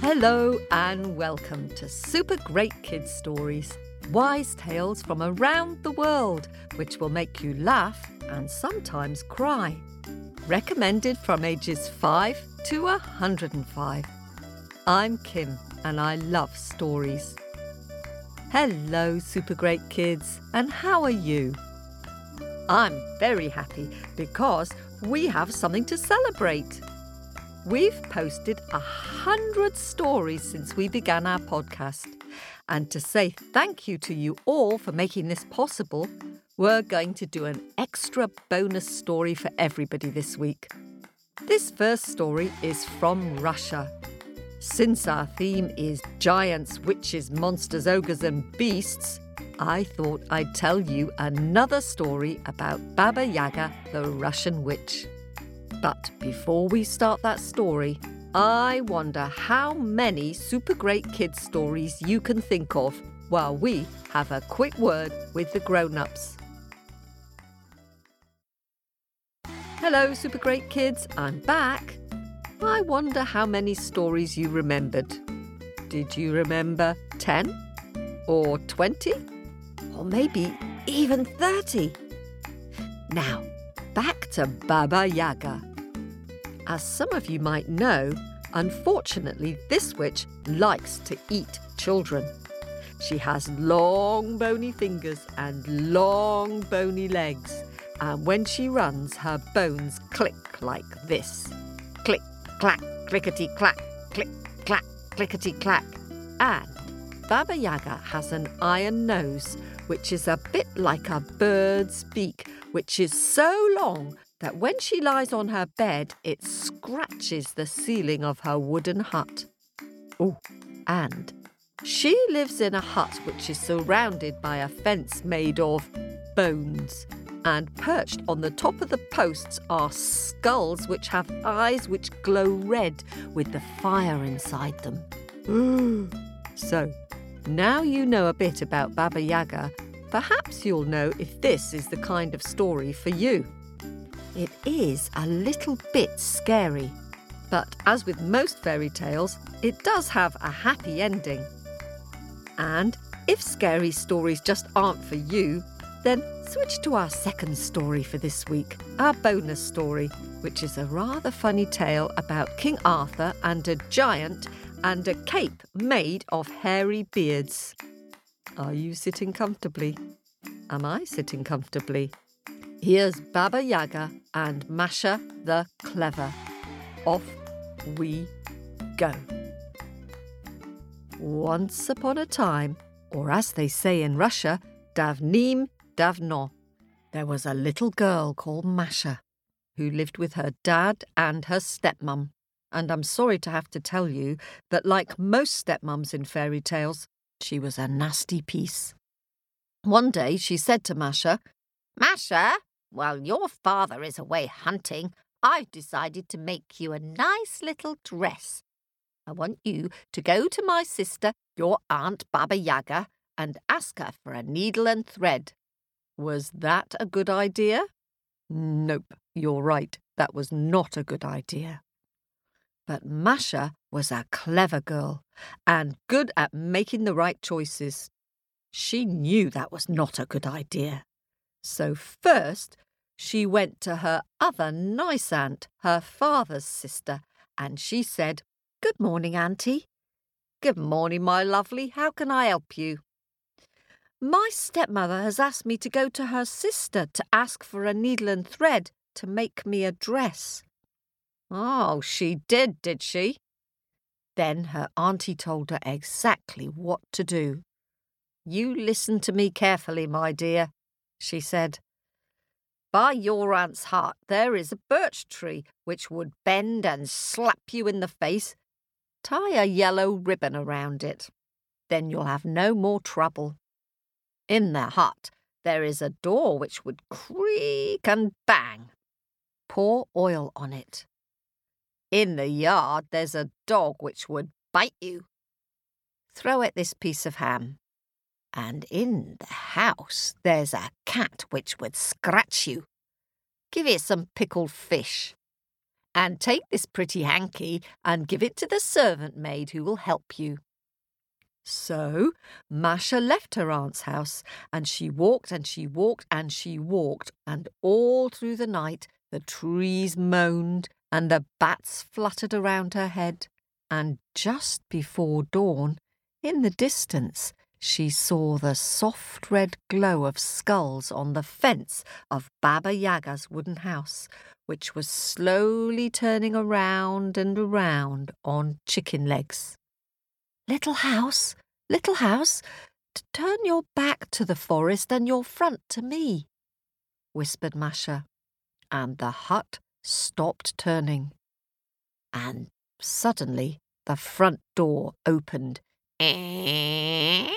Hello and welcome to Super Great Kids Stories, wise tales from around the world, which will make you laugh and sometimes cry. Recommended from ages 5 to 105. I'm Kim and I love stories. Hello, Super Great Kids, and how are you? I'm very happy because we have something to celebrate. We've posted a hundred stories since we began our podcast. And to say thank you to you all for making this possible, we're going to do an extra bonus story for everybody this week. This first story is from Russia. Since our theme is giants, witches, monsters, ogres, and beasts, I thought I'd tell you another story about Baba Yaga, the Russian witch. But before we start that story, I wonder how many super great kids stories you can think of while we have a quick word with the grown ups. Hello, super great kids, I'm back. I wonder how many stories you remembered. Did you remember 10? Or 20? Or maybe even 30? Now, back to Baba Yaga. As some of you might know, unfortunately, this witch likes to eat children. She has long bony fingers and long bony legs, and when she runs, her bones click like this clack, clickety clack, click, clack, clickety clack. And Baba Yaga has an iron nose, which is a bit like a bird's beak, which is so long that when she lies on her bed, it scratches the ceiling of her wooden hut. Oh, and she lives in a hut which is surrounded by a fence made of bones. And perched on the top of the posts are skulls which have eyes which glow red with the fire inside them. so, now you know a bit about Baba Yaga, perhaps you'll know if this is the kind of story for you. It is a little bit scary, but as with most fairy tales, it does have a happy ending. And if scary stories just aren't for you, then switch to our second story for this week, our bonus story, which is a rather funny tale about King Arthur and a giant and a cape made of hairy beards. Are you sitting comfortably? Am I sitting comfortably? Here's Baba Yaga and Masha the Clever. Off we go. Once upon a time, or as they say in Russia, davnim davno, there was a little girl called Masha who lived with her dad and her stepmom. And I'm sorry to have to tell you that, like most stepmoms in fairy tales, she was a nasty piece. One day she said to Masha, Masha, while your father is away hunting, I've decided to make you a nice little dress. I want you to go to my sister, your Aunt Baba Yaga, and ask her for a needle and thread. Was that a good idea? Nope, you're right. That was not a good idea. But Masha was a clever girl and good at making the right choices. She knew that was not a good idea. So first, she went to her other nice aunt, her father's sister, and she said, Good morning, Auntie. Good morning, my lovely. How can I help you? My stepmother has asked me to go to her sister to ask for a needle and thread to make me a dress. Oh, she did, did she? Then her auntie told her exactly what to do. You listen to me carefully, my dear, she said. By your aunt's heart there is a birch tree which would bend and slap you in the face. Tie a yellow ribbon around it. Then you'll have no more trouble. In the hut there is a door which would creak and bang. Pour oil on it. In the yard there's a dog which would bite you. Throw at this piece of ham. And in the house there's a cat which would scratch you. Give it some pickled fish. And take this pretty hanky and give it to the servant maid who will help you. So Masha left her aunt's house, and she walked and she walked and she walked, and all through the night the trees moaned and the bats fluttered around her head. And just before dawn, in the distance, she saw the soft red glow of skulls on the fence of Baba Yaga's wooden house, which was slowly turning around and around on chicken legs. Little house, little house, turn your back to the forest and your front to me, whispered Masha, and the hut stopped turning. And suddenly the front door opened. And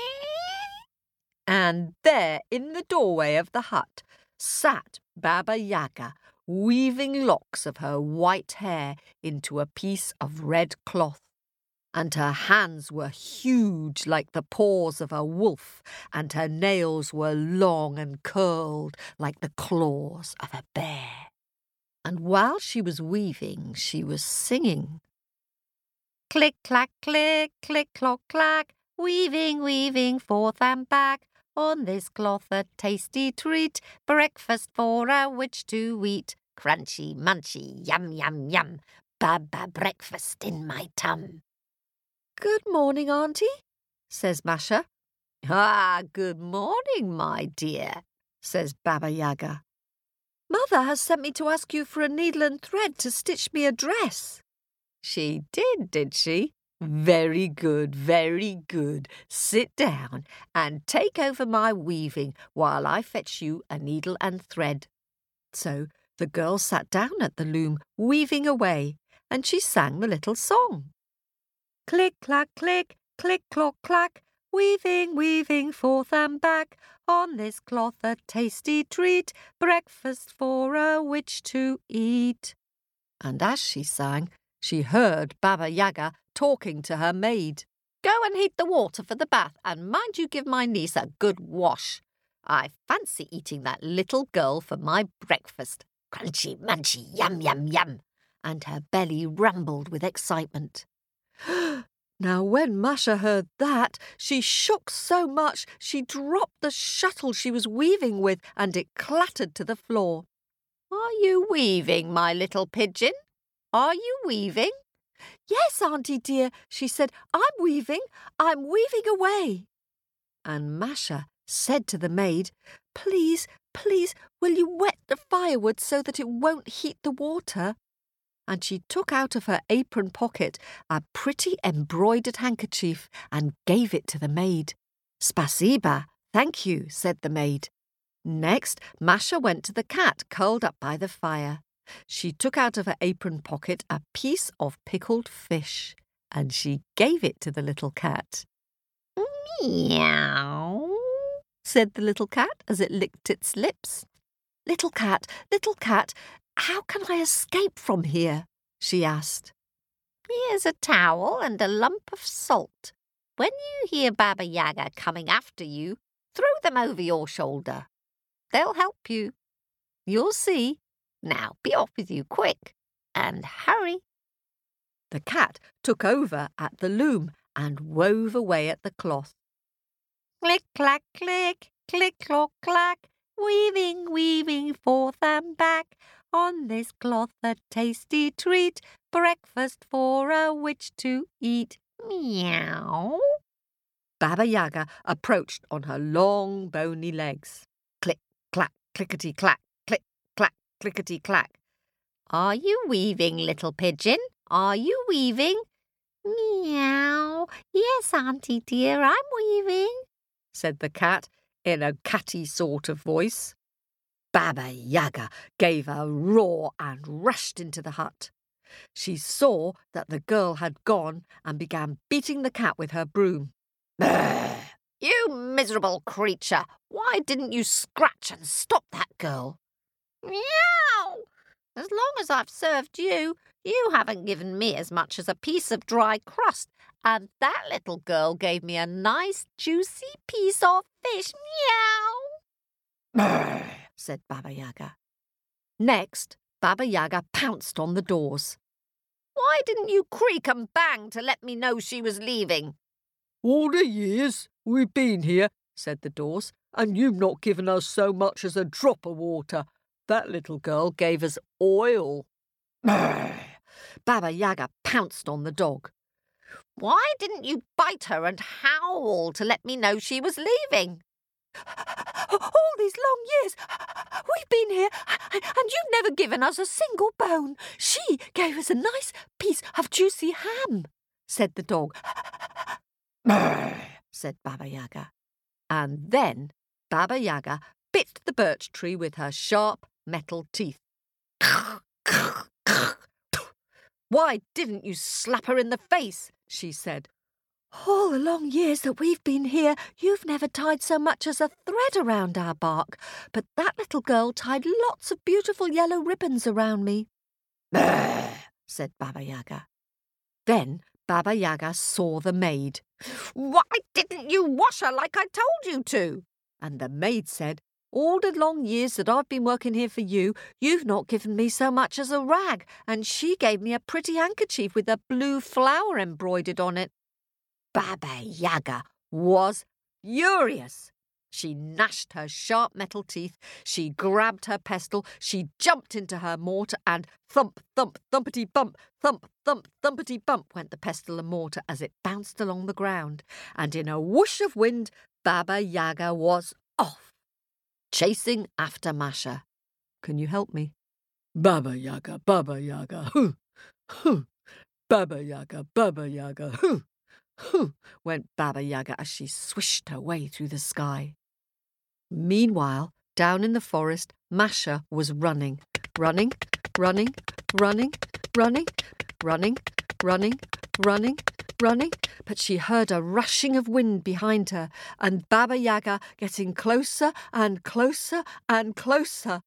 there, in the doorway of the hut, sat Baba Yaga, weaving locks of her white hair into a piece of red cloth. And her hands were huge like the paws of a wolf, and her nails were long and curled like the claws of a bear. And while she was weaving, she was singing. Click, clack, click, click, clock, clack, weaving, weaving, forth and back. On this cloth a tasty treat, breakfast for a witch to eat. Crunchy, munchy, yum, yum, yum, baba breakfast in my tum. Good morning, Auntie, says Masha. Ah, good morning, my dear, says Baba Yaga. Mother has sent me to ask you for a needle and thread to stitch me a dress. She did, did she? Very good, very good. Sit down and take over my weaving while I fetch you a needle and thread. So the girl sat down at the loom, weaving away, and she sang the little song. Click, clack, click, click, clock, clack, weaving, weaving, forth and back. On this cloth a tasty treat, breakfast for a witch to eat. And as she sang, she heard Baba Yaga talking to her maid. Go and heat the water for the bath, and mind you give my niece a good wash. I fancy eating that little girl for my breakfast. Crunchy, munchy, yum, yum, yum. And her belly rumbled with excitement. now, when Masha heard that, she shook so much she dropped the shuttle she was weaving with, and it clattered to the floor. Are you weaving, my little pigeon? Are you weaving? Yes, Auntie dear, she said. I'm weaving. I'm weaving away. And Masha said to the maid, Please, please, will you wet the firewood so that it won't heat the water? And she took out of her apron pocket a pretty embroidered handkerchief and gave it to the maid. Spasiba, thank you, said the maid. Next, Masha went to the cat curled up by the fire. She took out of her apron pocket a piece of pickled fish, and she gave it to the little cat. Meow, said the little cat as it licked its lips. Little cat, little cat, how can I escape from here? she asked. Here's a towel and a lump of salt. When you hear Baba Yaga coming after you, throw them over your shoulder. They'll help you. You'll see. Now be off with you quick and hurry. The cat took over at the loom and wove away at the cloth. Click, clack, click, click, clock, clack, weaving, weaving forth and back. On this cloth a tasty treat, breakfast for a witch to eat. Meow. Baba Yaga approached on her long, bony legs. Click, clack, clickety, clack, click, clack, clickety clack. Are you weaving, little pigeon? Are you weaving? Meow. Yes, Auntie dear, I'm weaving, said the cat in a catty sort of voice. Baba Yaga gave a roar and rushed into the hut. She saw that the girl had gone and began beating the cat with her broom. You miserable creature! Why didn't you scratch and stop that girl? Meow! As long as I've served you, you haven't given me as much as a piece of dry crust, and that little girl gave me a nice juicy piece of fish. Meow! Said Baba Yaga. Next, Baba Yaga pounced on the doors. Why didn't you creak and bang to let me know she was leaving? All the years we've been here, said the doors, and you've not given us so much as a drop of water. That little girl gave us oil. Baba Yaga pounced on the dog. Why didn't you bite her and howl to let me know she was leaving? All these long years we've been here, and you've never given us a single bone. She gave us a nice piece of juicy ham, said the dog. said Baba Yaga. And then Baba Yaga bit the birch tree with her sharp metal teeth. Why didn't you slap her in the face? she said. All the long years that we've been here, you've never tied so much as a thread around our bark, but that little girl tied lots of beautiful yellow ribbons around me. said Baba Yaga. Then Baba Yaga saw the maid. Why didn't you wash her like I told you to? And the maid said, All the long years that I've been working here for you, you've not given me so much as a rag, and she gave me a pretty handkerchief with a blue flower embroidered on it. Baba Yaga was furious. She gnashed her sharp metal teeth, she grabbed her pestle, she jumped into her mortar, and thump, thump, thumpety bump, thump, thump, thumpety bump went the pestle and mortar as it bounced along the ground, and in a whoosh of wind, Baba Yaga was off, chasing after Masha. Can you help me? Baba Yaga, Baba Yaga, hoo, hoo. Baba Yaga, Baba Yaga, hoo, hoo, went Baba Yaga as she swished her way through the sky. Meanwhile, down in the forest, Masha was running, running, running, running, running, running, running, running, running, but she heard a rushing of wind behind her, and Baba Yaga getting closer and closer and closer.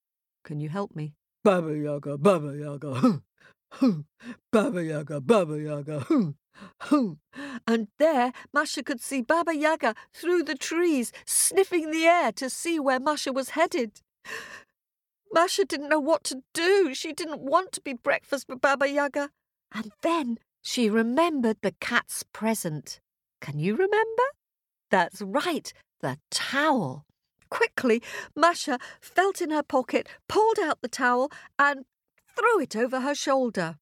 Can you help me? Baba Yaga, Baba Yaga, hoo, Baba Yaga, Baba Yaga, hoo, hoo. And there Masha could see Baba Yaga through the trees, sniffing the air to see where Masha was headed. Masha didn't know what to do. She didn't want to be breakfast for Baba Yaga. And then she remembered the cat's present. Can you remember? That's right, the towel. Quickly, Masha felt in her pocket, pulled out the towel, and threw it over her shoulder.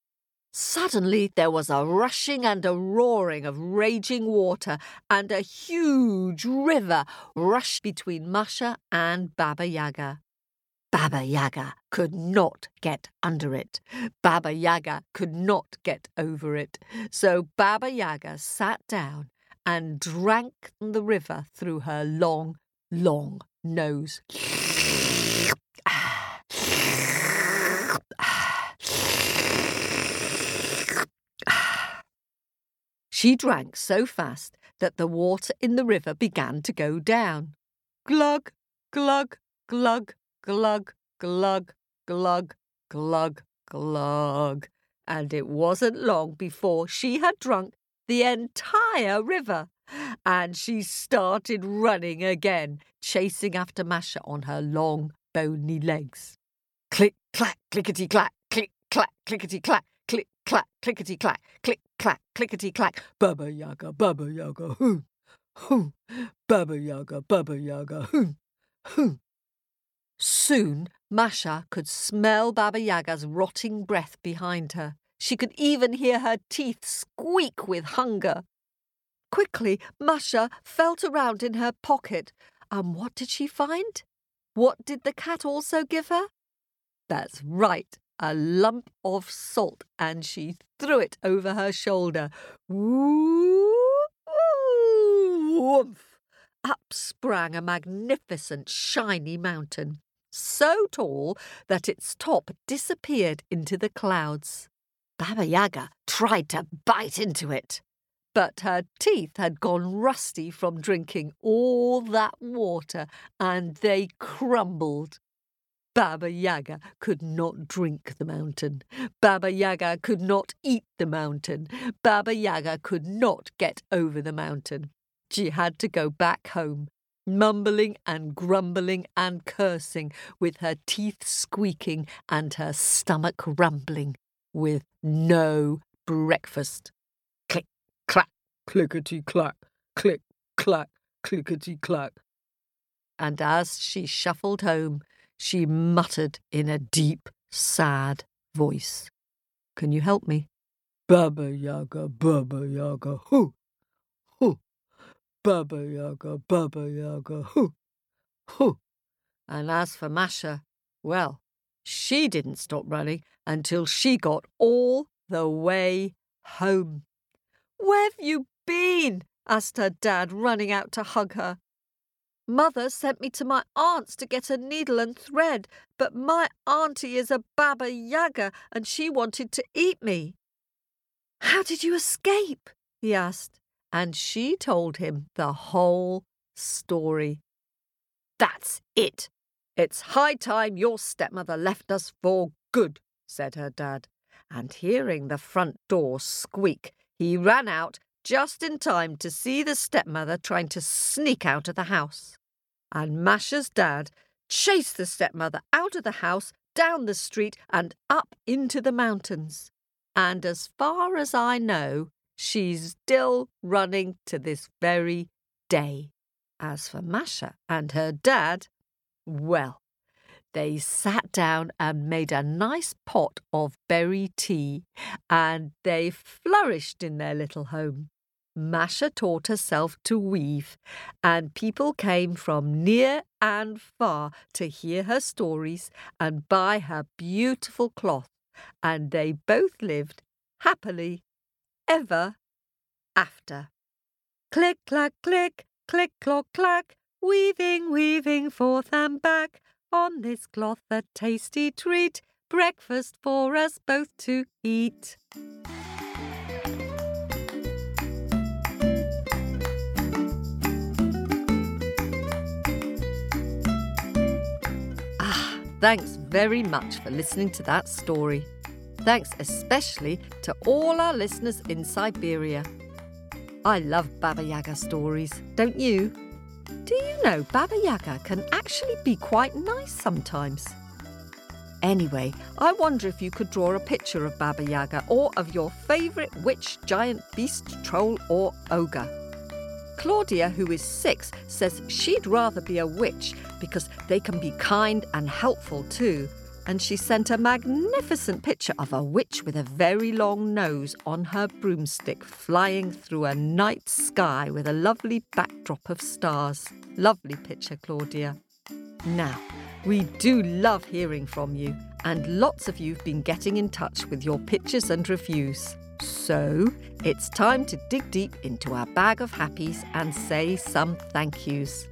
Suddenly there was a rushing and a roaring of raging water, and a huge river rushed between Masha and Baba Yaga. Baba Yaga could not get under it. Baba Yaga could not get over it. So Baba Yaga sat down and drank the river through her long, long nose. She drank so fast that the water in the river began to go down. Glug, glug, glug, glug, glug, glug, glug, glug. And it wasn't long before she had drunk the entire river. And she started running again, chasing after Masha on her long, bony legs. Click, clack, clickety, clack, click, clack, clickety, clack, click, clack, clickety, clack, click, clack, clickety, clack. Baba Yaga, Baba Yaga, hoo, hoo. Baba Yaga, Baba Yaga, hoo, hoo. Soon Masha could smell Baba Yaga's rotting breath behind her. She could even hear her teeth squeak with hunger. Quickly, Masha felt around in her pocket, and what did she find? What did the cat also give her? That's right, a lump of salt, and she threw it over her shoulder. Woo! Woof! Up sprang a magnificent shiny mountain so tall that its top disappeared into the clouds. Baba Yaga tried to bite into it, but her teeth had gone rusty from drinking all that water and they crumbled. Baba Yaga could not drink the mountain. Baba Yaga could not eat the mountain. Baba Yaga could not get over the mountain. She had to go back home, mumbling and grumbling and cursing, with her teeth squeaking and her stomach rumbling, with no breakfast. Click, clack, clickety clack, click, clack, clickety clack. And as she shuffled home, she muttered in a deep, sad voice. Can you help me? Baba Yaga, Baba Yaga, hoo, hoo. Baba Yaga, Baba Yaga, hoo, hoo. And as for Masha, well, she didn't stop running until she got all the way home. Where've you been? asked her dad, running out to hug her. Mother sent me to my aunt's to get a needle and thread, but my auntie is a Baba Yaga and she wanted to eat me. How did you escape? he asked, and she told him the whole story. That's it. It's high time your stepmother left us for good, said her dad. And hearing the front door squeak, he ran out just in time to see the stepmother trying to sneak out of the house and Masha's dad chased the stepmother out of the house, down the street, and up into the mountains. And as far as I know, she's still running to this very day. As for Masha and her dad, well, they sat down and made a nice pot of berry tea, and they flourished in their little home. Masha taught herself to weave, and people came from near and far to hear her stories and buy her beautiful cloth, and they both lived happily ever after. Click, clack, click, click, clock, clack, weaving, weaving forth and back on this cloth a tasty treat, breakfast for us both to eat. Thanks very much for listening to that story. Thanks especially to all our listeners in Siberia. I love Baba Yaga stories, don't you? Do you know Baba Yaga can actually be quite nice sometimes? Anyway, I wonder if you could draw a picture of Baba Yaga or of your favourite witch, giant, beast, troll, or ogre. Claudia, who is six, says she'd rather be a witch because they can be kind and helpful too. And she sent a magnificent picture of a witch with a very long nose on her broomstick flying through a night sky with a lovely backdrop of stars. Lovely picture, Claudia. Now, we do love hearing from you, and lots of you have been getting in touch with your pictures and reviews. So it's time to dig deep into our bag of happies and say some thank yous.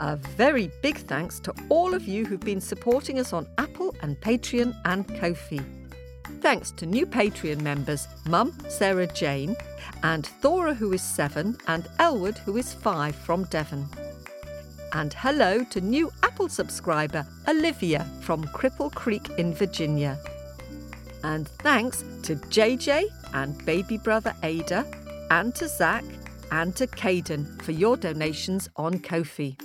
A very big thanks to all of you who've been supporting us on Apple and Patreon and Ko-fi. Thanks to new Patreon members Mum, Sarah Jane, and Thora, who is seven, and Elwood, who is five from Devon. And hello to new Apple subscriber Olivia from Cripple Creek in Virginia. And thanks to JJ and baby brother Ada, and to Zach and to Caden for your donations on Ko-fi.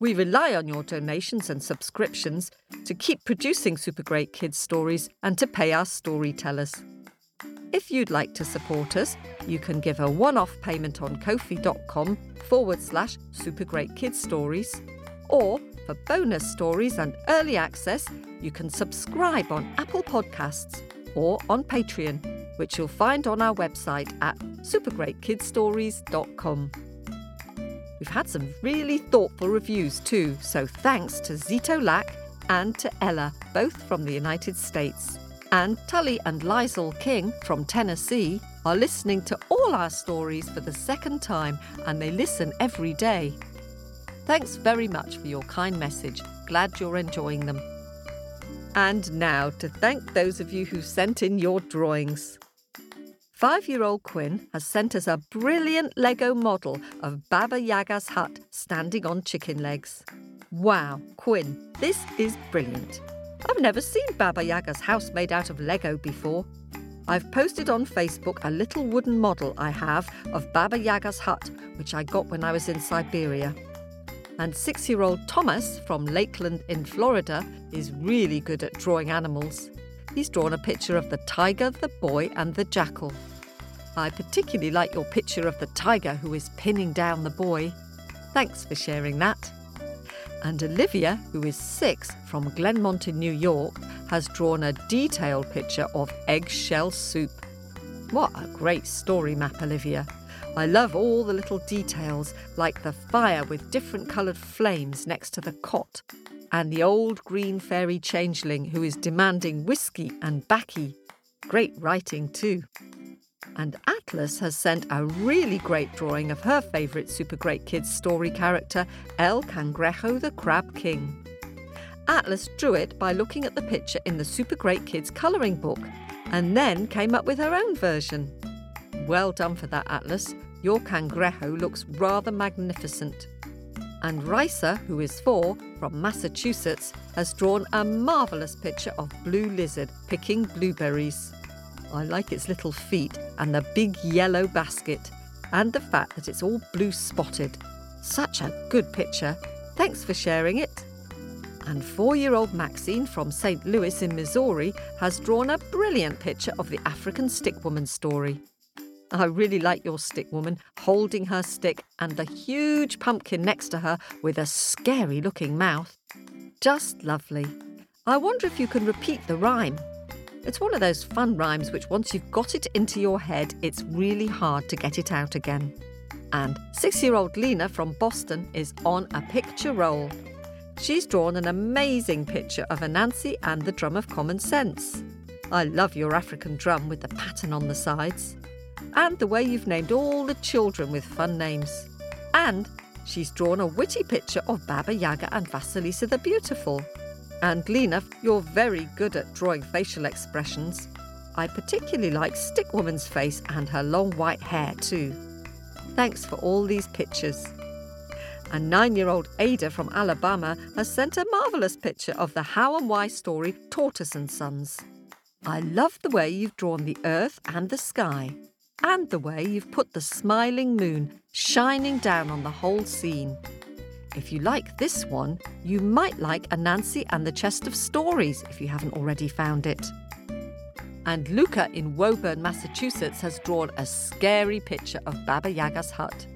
We rely on your donations and subscriptions to keep producing Super Great Kids stories and to pay our storytellers. If you'd like to support us, you can give a one off payment on kofi.com forward slash Super Great Kids Stories or for bonus stories and early access, you can subscribe on Apple Podcasts or on Patreon, which you'll find on our website at supergreatkidstories.com. We've had some really thoughtful reviews too, so thanks to Zito Lack and to Ella, both from the United States. And Tully and Lysel King from Tennessee are listening to all our stories for the second time and they listen every day. Thanks very much for your kind message. Glad you're enjoying them. And now to thank those of you who sent in your drawings. Five year old Quinn has sent us a brilliant Lego model of Baba Yaga's hut standing on chicken legs. Wow, Quinn, this is brilliant. I've never seen Baba Yaga's house made out of Lego before. I've posted on Facebook a little wooden model I have of Baba Yaga's hut, which I got when I was in Siberia. And six year old Thomas from Lakeland in Florida is really good at drawing animals. He's drawn a picture of the tiger, the boy, and the jackal. I particularly like your picture of the tiger who is pinning down the boy. Thanks for sharing that. And Olivia, who is six from Glenmont in New York, has drawn a detailed picture of eggshell soup. What a great story map, Olivia. I love all the little details, like the fire with different coloured flames next to the cot, and the old green fairy changeling who is demanding whiskey and baccy. Great writing, too. And Atlas has sent a really great drawing of her favourite Super Great Kids story character, El Cangrejo the Crab King. Atlas drew it by looking at the picture in the Super Great Kids colouring book and then came up with her own version. Well done for that, Atlas. Your cangrejo looks rather magnificent. And Risa, who is four, from Massachusetts, has drawn a marvellous picture of Blue Lizard picking blueberries. I like its little feet and the big yellow basket, and the fact that it's all blue spotted. Such a good picture. Thanks for sharing it. And four year old Maxine from St. Louis in Missouri has drawn a brilliant picture of the African stick woman story. I really like your stick woman holding her stick and the huge pumpkin next to her with a scary looking mouth. Just lovely. I wonder if you can repeat the rhyme. It's one of those fun rhymes which, once you've got it into your head, it's really hard to get it out again. And six year old Lena from Boston is on a picture roll. She's drawn an amazing picture of Anansi and the drum of common sense. I love your African drum with the pattern on the sides. And the way you've named all the children with fun names. And she's drawn a witty picture of Baba Yaga and Vasilisa the Beautiful. And Lena, you're very good at drawing facial expressions. I particularly like Stick Woman's face and her long white hair too. Thanks for all these pictures. And nine year old Ada from Alabama has sent a marvellous picture of the How and Why story Tortoise and Sons. I love the way you've drawn the earth and the sky, and the way you've put the smiling moon shining down on the whole scene. If you like this one, you might like Anansi and the Chest of Stories if you haven't already found it. And Luca in Woburn, Massachusetts has drawn a scary picture of Baba Yaga's hut.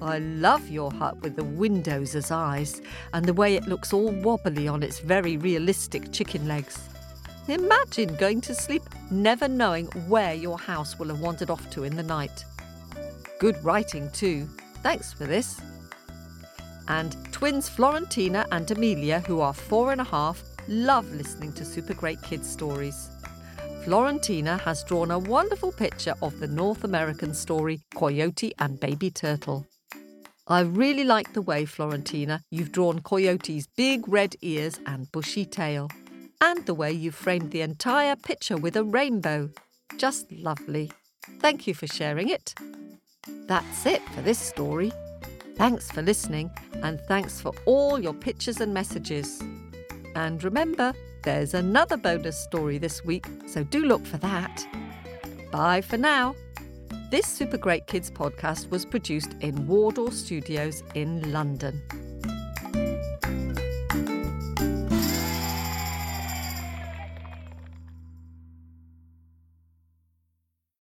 I love your hut with the windows as eyes and the way it looks all wobbly on its very realistic chicken legs. Imagine going to sleep never knowing where your house will have wandered off to in the night. Good writing, too. Thanks for this. And twins Florentina and Amelia, who are four and a half, love listening to Super Great Kids stories. Florentina has drawn a wonderful picture of the North American story Coyote and Baby Turtle. I really like the way, Florentina, you've drawn Coyote's big red ears and bushy tail, and the way you've framed the entire picture with a rainbow. Just lovely. Thank you for sharing it. That's it for this story. Thanks for listening, and thanks for all your pictures and messages. And remember, there's another bonus story this week, so do look for that. Bye for now. This Super Great Kids podcast was produced in Wardour Studios in London.